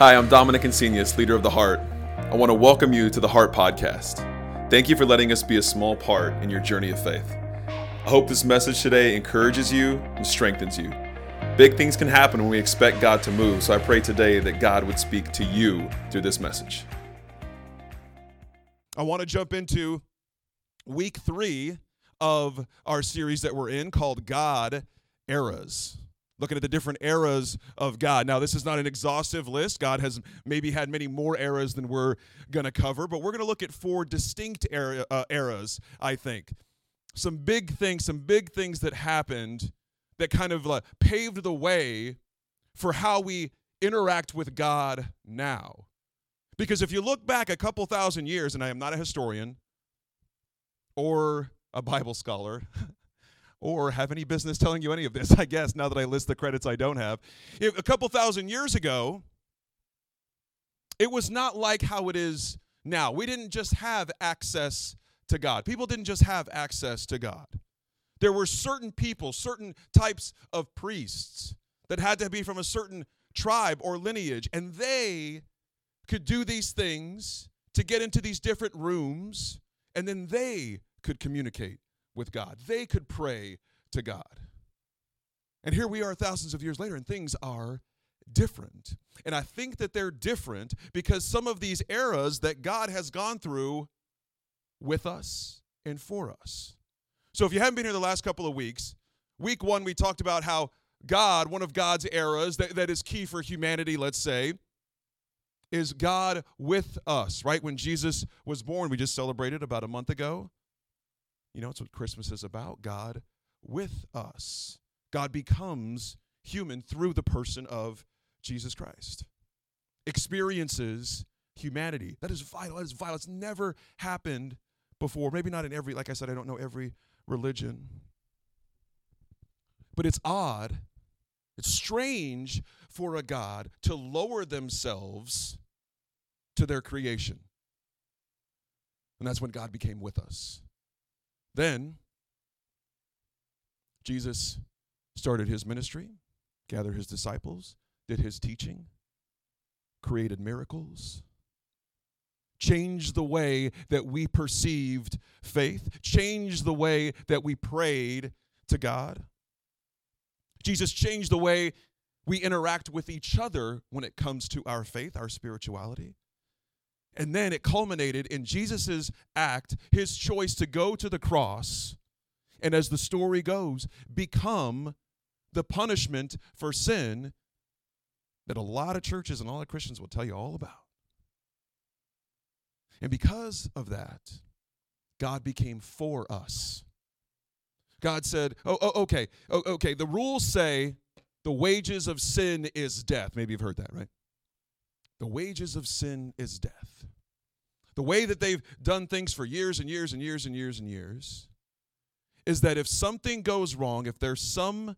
Hi, I'm Dominic Insenius, leader of The Heart. I want to welcome you to the Heart Podcast. Thank you for letting us be a small part in your journey of faith. I hope this message today encourages you and strengthens you. Big things can happen when we expect God to move, so I pray today that God would speak to you through this message. I want to jump into week three of our series that we're in called God Eras. Looking at the different eras of God. Now, this is not an exhaustive list. God has maybe had many more eras than we're going to cover, but we're going to look at four distinct era, uh, eras, I think. Some big things, some big things that happened that kind of uh, paved the way for how we interact with God now. Because if you look back a couple thousand years, and I am not a historian or a Bible scholar, or have any business telling you any of this, I guess, now that I list the credits I don't have. A couple thousand years ago, it was not like how it is now. We didn't just have access to God, people didn't just have access to God. There were certain people, certain types of priests that had to be from a certain tribe or lineage, and they could do these things to get into these different rooms, and then they could communicate with God. They could pray to God. And here we are thousands of years later, and things are different. And I think that they're different because some of these eras that God has gone through with us and for us. So if you haven't been here the last couple of weeks, week one, we talked about how God, one of God's eras that, that is key for humanity, let's say, is God with us, right? When Jesus was born, we just celebrated about a month ago. You know, it's what Christmas is about God with us. God becomes human through the person of Jesus Christ. Experiences humanity. That is vital. That is vital. It's never happened before. Maybe not in every, like I said, I don't know every religion. But it's odd, it's strange for a God to lower themselves to their creation. And that's when God became with us. Then Jesus started his ministry, gathered his disciples, did his teaching, created miracles, changed the way that we perceived faith, changed the way that we prayed to God. Jesus changed the way we interact with each other when it comes to our faith, our spirituality. And then it culminated in Jesus' act, his choice to go to the cross, and as the story goes, become the punishment for sin that a lot of churches and all the Christians will tell you all about. And because of that, God became for us. God said, oh, oh okay, oh, okay, the rules say the wages of sin is death. Maybe you've heard that, right? The wages of sin is death. The way that they've done things for years and years and years and years and years is that if something goes wrong, if there's some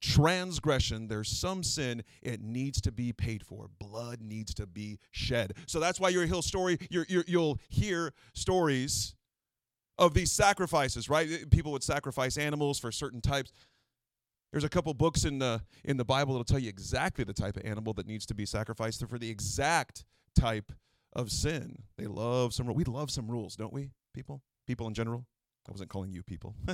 transgression, there's some sin, it needs to be paid for. Blood needs to be shed. So that's why you'll hear story. you will hear stories of these sacrifices, right? People would sacrifice animals for certain types. There's a couple books in the in the Bible that'll tell you exactly the type of animal that needs to be sacrificed for the exact type of sin. They love some we love some rules, don't we? People? People in general? I wasn't calling you people.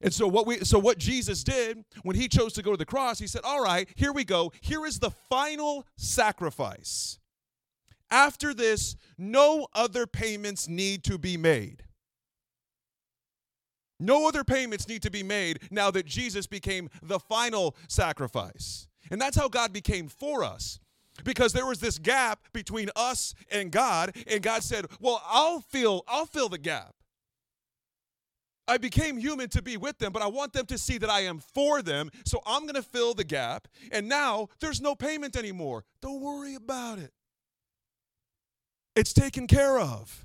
and so what we so what Jesus did when he chose to go to the cross, he said, "All right, here we go. Here is the final sacrifice. After this, no other payments need to be made." No other payments need to be made now that Jesus became the final sacrifice. And that's how God became for us. Because there was this gap between us and God, and God said, "Well, I'll fill I'll fill the gap. I became human to be with them, but I want them to see that I am for them, so I'm going to fill the gap. And now there's no payment anymore. Don't worry about it. It's taken care of.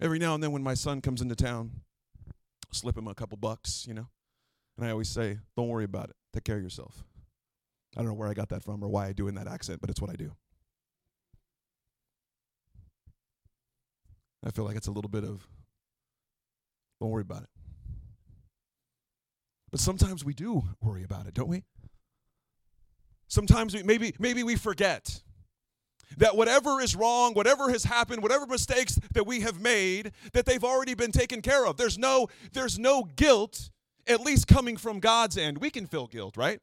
Every now and then when my son comes into town, slip him a couple bucks, you know. And I always say, don't worry about it. Take care of yourself. I don't know where I got that from or why I do in that accent, but it's what I do. I feel like it's a little bit of, don't worry about it. But sometimes we do worry about it, don't we? Sometimes we, maybe maybe we forget that whatever is wrong, whatever has happened, whatever mistakes that we have made, that they've already been taken care of. There's no there's no guilt at least coming from God's end. We can feel guilt, right?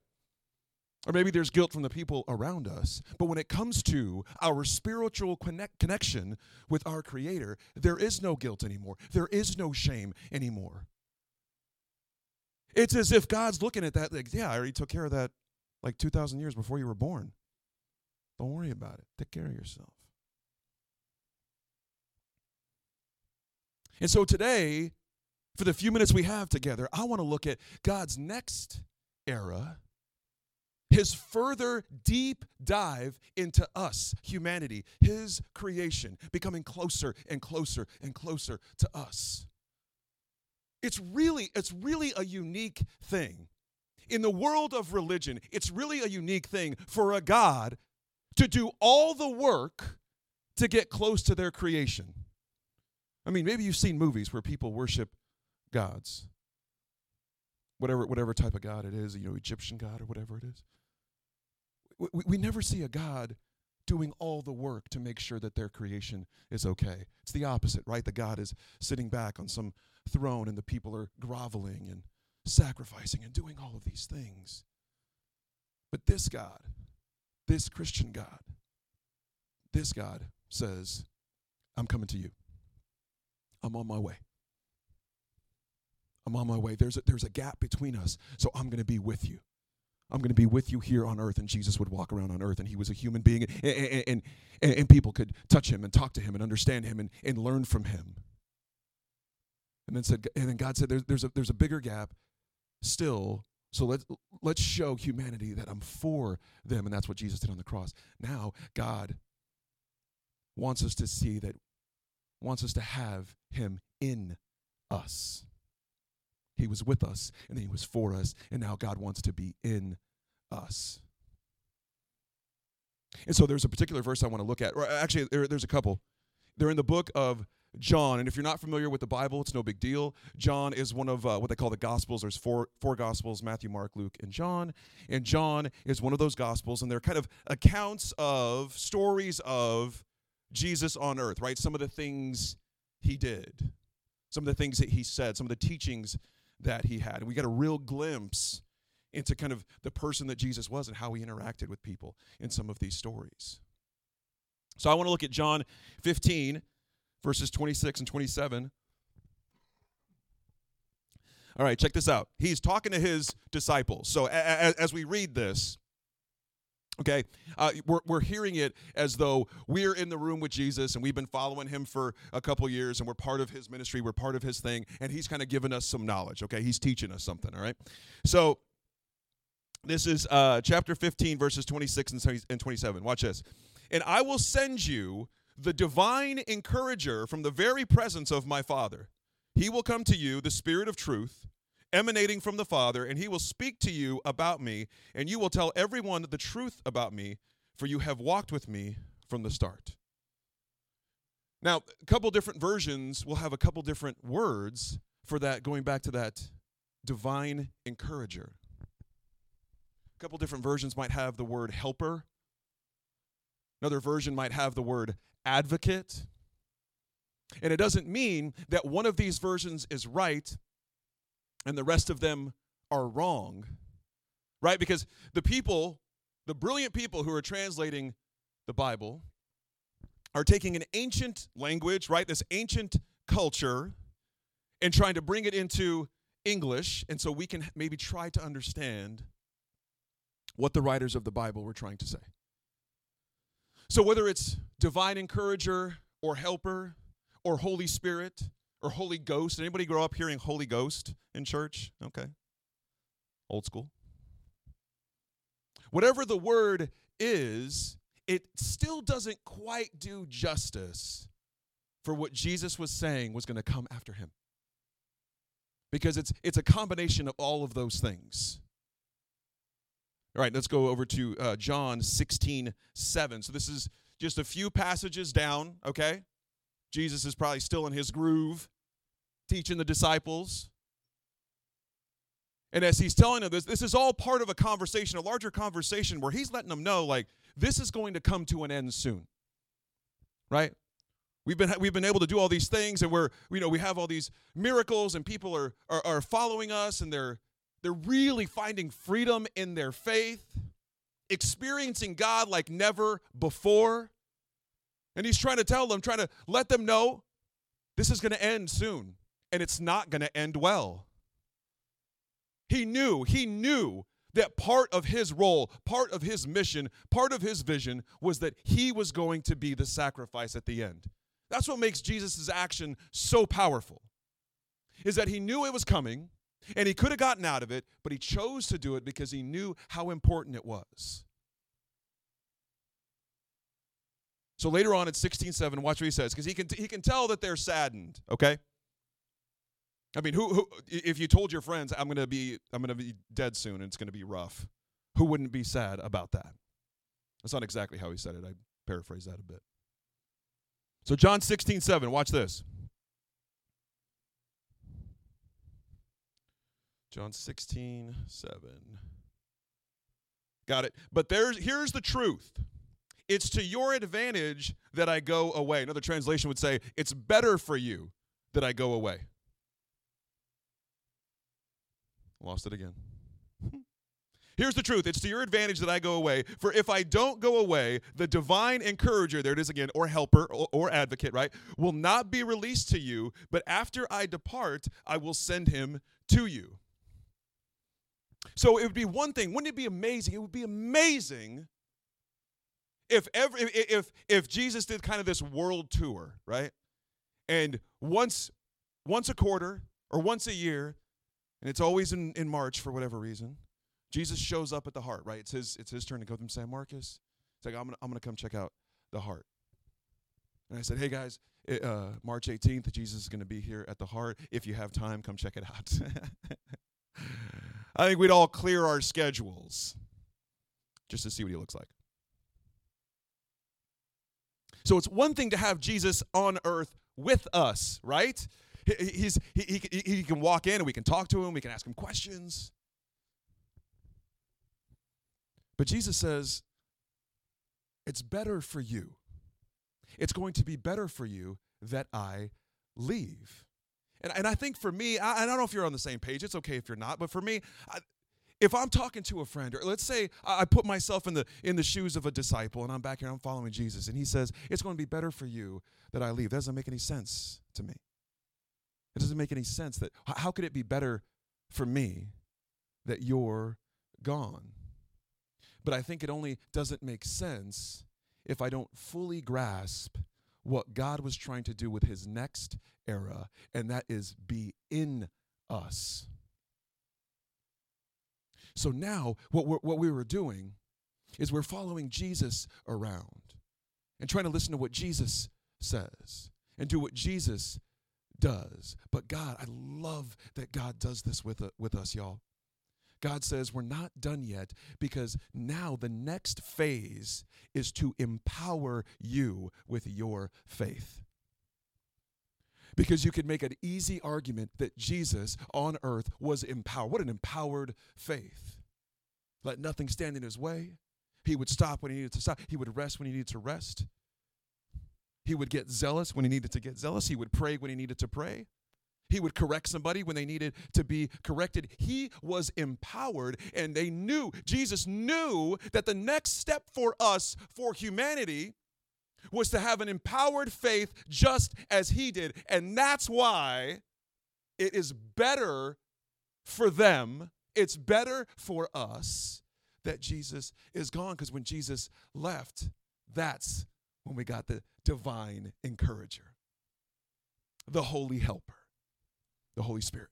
Or maybe there's guilt from the people around us. But when it comes to our spiritual connect, connection with our Creator, there is no guilt anymore. There is no shame anymore. It's as if God's looking at that, like, yeah, I already took care of that like 2,000 years before you were born. Don't worry about it. Take care of yourself. And so today, for the few minutes we have together, I want to look at God's next era, his further deep dive into us, humanity, his creation, becoming closer and closer and closer to us. It's really, it's really a unique thing. In the world of religion, it's really a unique thing for a God to do all the work to get close to their creation. I mean, maybe you've seen movies where people worship gods. Whatever, whatever type of God it is, you know, Egyptian God or whatever it is. We, we never see a God doing all the work to make sure that their creation is okay. It's the opposite, right? The God is sitting back on some throne and the people are groveling and sacrificing and doing all of these things. But this God, this Christian God, this God says, I'm coming to you. I'm on my way. I'm on my way. There's a, there's a gap between us, so I'm going to be with you. I'm going to be with you here on earth. And Jesus would walk around on earth, and he was a human being, and, and, and, and people could touch him and talk to him and understand him and, and learn from him. And then said, and then God said, there's, there's, a, there's a bigger gap still. So let's, let's show humanity that I'm for them. And that's what Jesus did on the cross. Now, God wants us to see that, wants us to have him in us. He was with us, and then He was for us, and now God wants to be in us. And so there's a particular verse I want to look at. Or actually, there, there's a couple. They're in the book of John. And if you're not familiar with the Bible, it's no big deal. John is one of uh, what they call the Gospels. There's four, four Gospels Matthew, Mark, Luke, and John. And John is one of those Gospels. And they're kind of accounts of, stories of Jesus on earth, right? Some of the things he did, some of the things that he said, some of the teachings that he had. And we get a real glimpse into kind of the person that Jesus was and how he interacted with people in some of these stories. So I want to look at John 15, verses 26 and 27. All right, check this out. He's talking to his disciples. So as we read this, Okay, uh, we're, we're hearing it as though we're in the room with Jesus and we've been following him for a couple years and we're part of his ministry, we're part of his thing, and he's kind of giving us some knowledge. Okay, he's teaching us something. All right, so this is uh, chapter 15, verses 26 and 27. Watch this. And I will send you the divine encourager from the very presence of my Father. He will come to you, the Spirit of truth emanating from the Father, and he will speak to you about me, and you will tell everyone the truth about me, for you have walked with me from the start. Now, a couple different versions will have a couple different words for that, going back to that divine encourager. A couple different versions might have the word helper. Another version might have the word advocate. And it doesn't mean that one of these versions is right and the rest of them are wrong, right? Because the people, the brilliant people who are translating the Bible, are taking an ancient language, right? This ancient culture, and trying to bring it into English. And so we can maybe try to understand what the writers of the Bible were trying to say. So whether it's divine encourager or helper or Holy Spirit or Holy Ghost. Anybody grow up hearing Holy Ghost in church? Okay. Old school. Whatever the word is, it still doesn't quite do justice for what Jesus was saying was going to come after him. Because it's it's a combination of all of those things. All right, let's go over to uh, John 16, 7. So this is just a few passages down, okay? Jesus is probably still in his groove, teaching the disciples. And as he's telling them this, this is all part of a conversation, a larger conversation where he's letting them know, like, this is going to come to an end soon. Right? We've been, we've been able to do all these things, and we're, you know, we have all these miracles, and people are, are, are following us, and they're, they're really finding freedom in their faith, experiencing God like never before. And he's trying to tell them, trying to let them know this is going to end soon, and it's not going to end well. He knew, he knew that part of his role, part of his mission, part of his vision was that he was going to be the sacrifice at the end. That's what makes Jesus' action so powerful. Is that he knew it was coming and he could have gotten out of it, but he chose to do it because he knew how important it was. So later on in 16:7, watch what he says, because he can he can tell that they're saddened, okay? I mean, who, who if you told your friends I'm gonna be I'm gonna be dead soon and it's gonna be rough, who wouldn't be sad about that? That's not exactly how he said it. I paraphrase that a bit. So John 16, 7, watch this. John 16, 7. Got it. But there's here's the truth. It's to your advantage that I go away. Another translation would say, it's better for you that I go away. Lost it again. Here's the truth it's to your advantage that I go away. For if I don't go away, the divine encourager, there it is again, or helper or, or, advocate, right, will not be released to you. But after I depart, I will send him to you. So it would be one thing, wouldn't it be amazing? It would be amazing if every if if Jesus did kind of this world tour, right? And once once a quarter or once a year, and it's always in, in March for whatever reason, Jesus shows up at the heart, right? It's his it's his turn to go to San Marcos. It's like I'm gonna I'm gonna come check out the heart. And I said, hey guys, uh, March 18th, Jesus is gonna be here at the heart. If you have time, come check it out. I think we'd all clear our schedules just to see what he looks like. So it's one thing to have Jesus on earth with us, right? He's, he, he, he can walk in and we can talk to him, we can ask him questions. But Jesus says, it's better for you. It's going to be better for you that I leave. And, and I think for me, I, I don't know if you're on the same page. It's okay if you're not. But for me, I, if I'm talking to a friend, or let's say I put myself in the in the shoes of a disciple, and I'm back here, I'm following Jesus, and he says it's going to be better for you that I leave. That doesn't make any sense to me. It doesn't make any sense that how could it be better for me that you're gone? But I think it only doesn't make sense if I don't fully grasp what God was trying to do with his next era, and that is be in us. So now, what, what we were doing is we're following Jesus around and trying to listen to what Jesus says and do what Jesus does. But God, I love that God does this with, uh, with us, y'all. God says we're not done yet because now the next phase is to empower you with your faith. Because you could make an easy argument that Jesus on earth was empowered. What an empowered faith. Let nothing stand in his way. He would stop when he needed to stop, he would rest when he needed to rest. He would get zealous when he needed to get zealous. He would pray when he needed to pray. He would correct somebody when they needed to be corrected. He was empowered, and they knew, Jesus knew that the next step for us, for humanity, was to have an empowered faith just as he did. And that's why it is better for them, it's better for us that Jesus is gone. Because when Jesus left, that's when we got the divine encourager, the holy helper the Holy Spirit.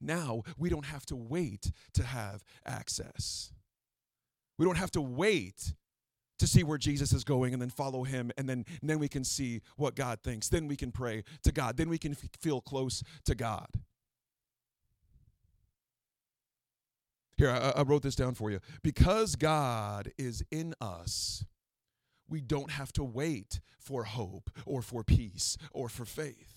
Now we don't have to wait to have access. We don't have to wait to see where Jesus is going and then follow him and then, then we can see what God thinks. Then we can pray to God. Then we can f- feel close to God. Here, I, I wrote this down for you. Because God is in us, we don't have to wait for hope or for peace or for faith.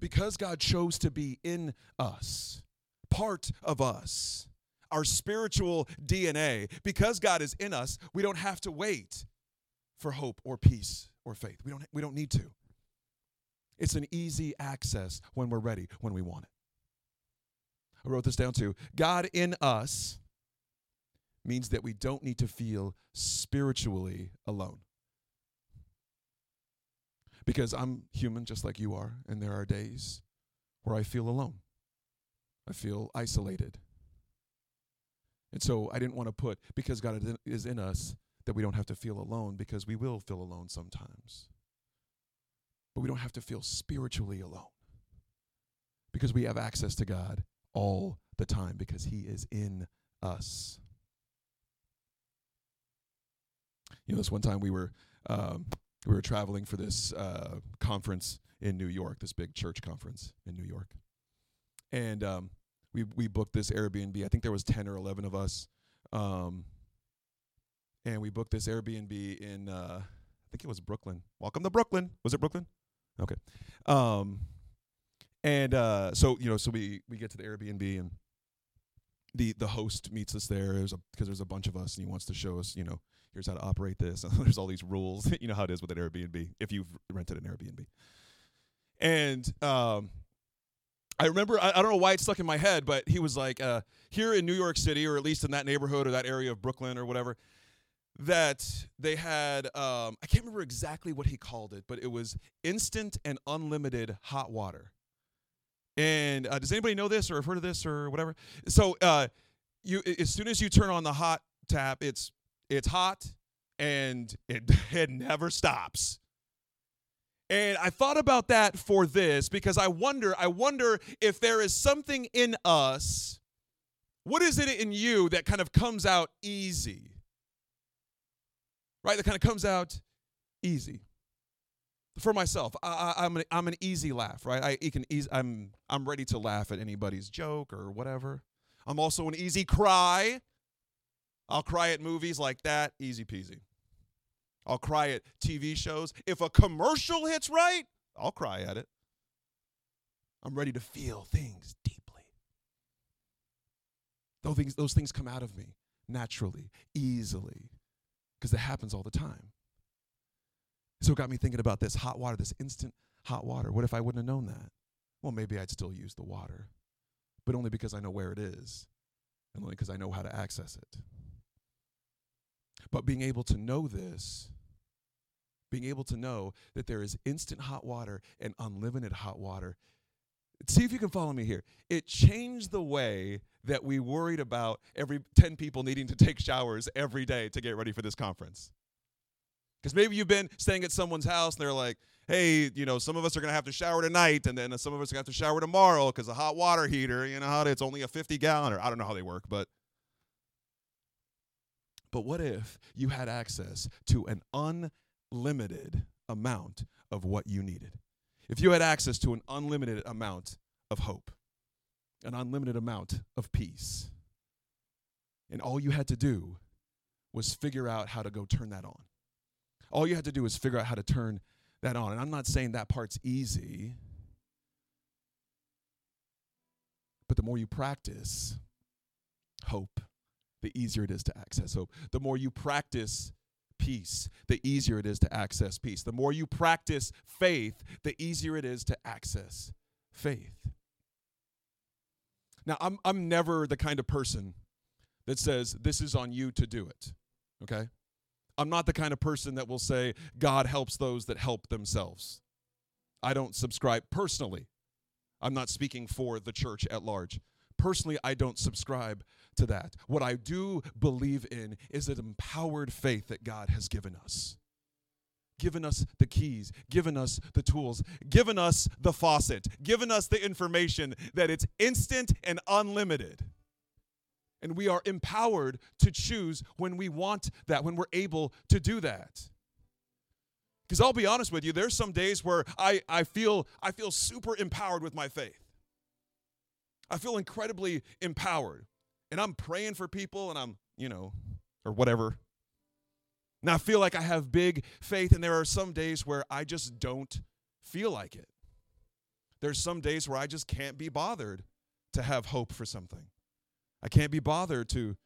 Because God chose to be in us, part of us, our spiritual DNA, because God is in us, we don't have to wait for hope or peace or faith. We don't, we don't need to. It's an easy access when we're ready, when we want it. I wrote this down too. God in us means that we don't need to feel spiritually alone. Because I'm human just like you are, and there are days where I feel alone. I feel isolated. And so I didn't want to put, because God is in us, that we don't have to feel alone, because we will feel alone sometimes. But we don't have to feel spiritually alone, because we have access to God all the time, because He is in us. You know, this one time we were um, we were traveling for this uh, conference in New York, this big church conference in New York, and um, we we booked this Airbnb. I think there was ten or eleven of us, um, and we booked this Airbnb in uh, I think it was Brooklyn. Welcome to Brooklyn. Was it Brooklyn? Okay. Um, and uh, so you know, so we we get to the Airbnb and the the host meets us there. There's a because there's a bunch of us and he wants to show us, you know, here's how to operate this. there's all these rules. you know how it is with an Airbnb if you've rented an Airbnb. And um, I remember I, I, don't know why it stuck in my head, but he was like, uh, here in New York City, or at least in that neighborhood or that area of Brooklyn or whatever, that they had um, I can't remember exactly what he called it, but it was instant and unlimited hot water. And uh, does anybody know this or have heard of this or whatever? So uh, you as soon as you turn on the hot tap, it's it's hot and it, it never stops. And I thought about that for this because I wonder, I wonder if there is something in us. What is it in you that kind of comes out easy? Right? That kind of comes out easy. For myself, I, am an, I'm an easy laugh, right? I can easy, I'm I'm ready to laugh at anybody's joke or whatever. I'm also an easy cry. I'll cry at movies like that, easy peasy. I'll cry at TV shows. If a commercial hits right, I'll cry at it. I'm ready to feel things deeply. Those things, those things come out of me naturally, easily, because it happens all the time. So it got me thinking about this hot water, this instant hot water. What if I wouldn't have known that? Well, maybe I'd still use the water, but only because I know where it is and only because I know how to access it. But being able to know this, being able to know that there is instant hot water and unlimited hot water, see if you can follow me here. It changed the way that we worried about every 10 people needing to take showers every day to get ready for this conference. Because maybe you've been staying at someone's house and they're like, hey, you know, some of us are going to have to shower tonight and then some of us are going to have to shower tomorrow because the hot water heater, you know how it's only a 50 gallon or I don't know how they work, but but what if you had access to an unlimited amount of what you needed? If you had access to an unlimited amount of hope, an unlimited amount of peace, and all you had to do was figure out how to go turn that on. All you had to do was figure out how to turn that on. And I'm not saying that part's easy, but the more you practice hope, the easier it is to access hope. The more you practice peace, the easier it is to access peace. The more you practice faith, the easier it is to access faith. Now, I'm, I'm never the kind of person that says, This is on you to do it. Okay? I'm not the kind of person that will say, God helps those that help themselves. I don't subscribe personally. I'm not speaking for the church at large. Personally, I don't subscribe to that. What I do believe in is an empowered faith that God has given us. Given us the keys, given us the tools, given us the faucet, given us the information that it's instant and unlimited. And we are empowered to choose when we want that, when we're able to do that. Because I'll be honest with you, there's some days where I, I feel I feel super empowered with my faith. I feel incredibly empowered. And I'm praying for people and I'm, you know, or whatever. And I feel like I have big faith, and there are some days where I just don't feel like it. There's some days where I just can't be bothered to have hope for something. I can't be bothered to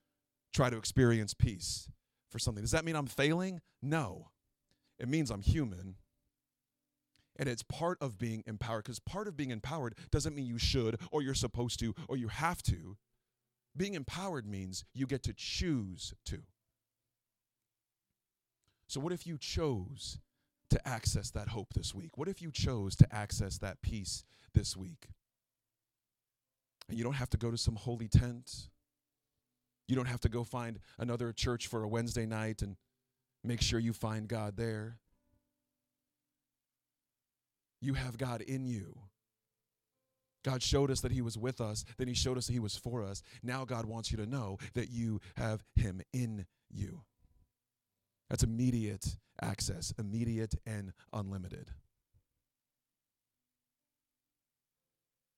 try to experience peace for something. Does that mean I'm failing? No. It means I'm human. And it's part of being empowered because part of being empowered doesn't mean you should or you're supposed to or you have to. Being empowered means you get to choose to. So, what if you chose to access that hope this week? What if you chose to access that peace this week? And you don't have to go to some holy tent. You don't have to go find another church for a Wednesday night and make sure you find God there. You have God in you. God showed us that He was with us, then He showed us that He was for us. Now God wants you to know that you have Him in you. That's immediate access, immediate and unlimited.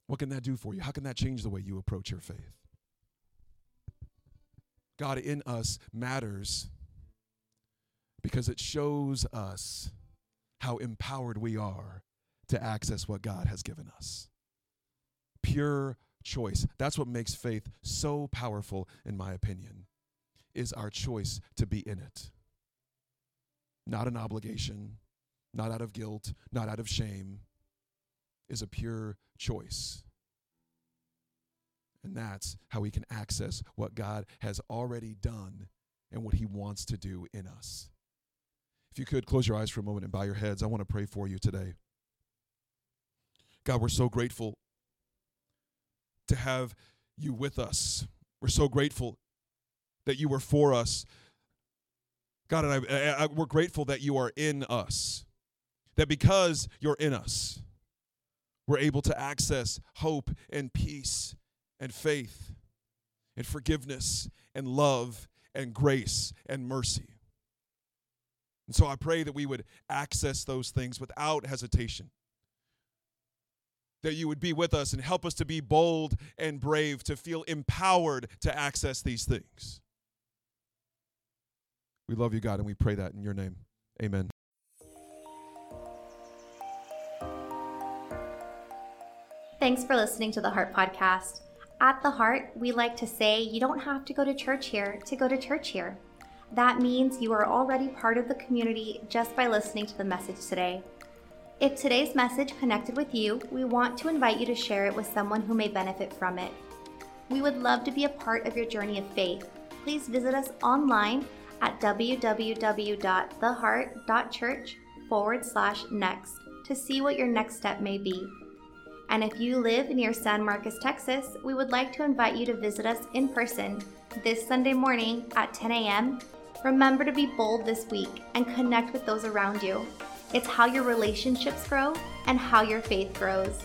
What can that do for you? How can that change the way you approach your faith? God in us matters because it shows us how empowered we are to access what God has given us. Pure choice. That's what makes faith so powerful, in my opinion, is our choice to be in it not an obligation, not out of guilt, not out of shame, is a pure choice. And that's how we can access what God has already done and what He wants to do in us. If you could close your eyes for a moment and bow your heads, I want to pray for you today. God, we're so grateful to have you with us. We're so grateful that you were for us God, and I, I, I, we're grateful that you are in us. That because you're in us, we're able to access hope and peace and faith and forgiveness and love and grace and mercy. And so I pray that we would access those things without hesitation. That you would be with us and help us to be bold and brave, to feel empowered to access these things. We love you, God, and we pray that in your name. Amen. Thanks for listening to the Heart Podcast. At the Heart, we like to say you don't have to go to church here to go to church here. That means you are already part of the community just by listening to the message today. If today's message connected with you, we want to invite you to share it with someone who may benefit from it. We would love to be a part of your journey of faith. Please visit us online at www.theheart.church forward slash next to see what your next step may be. And if you live near San Marcos, Texas, we would like to invite you to visit us in person this Sunday morning at 10 a.m. Remember to be bold this week and connect with those around you. It's how your relationships grow and how your faith grows.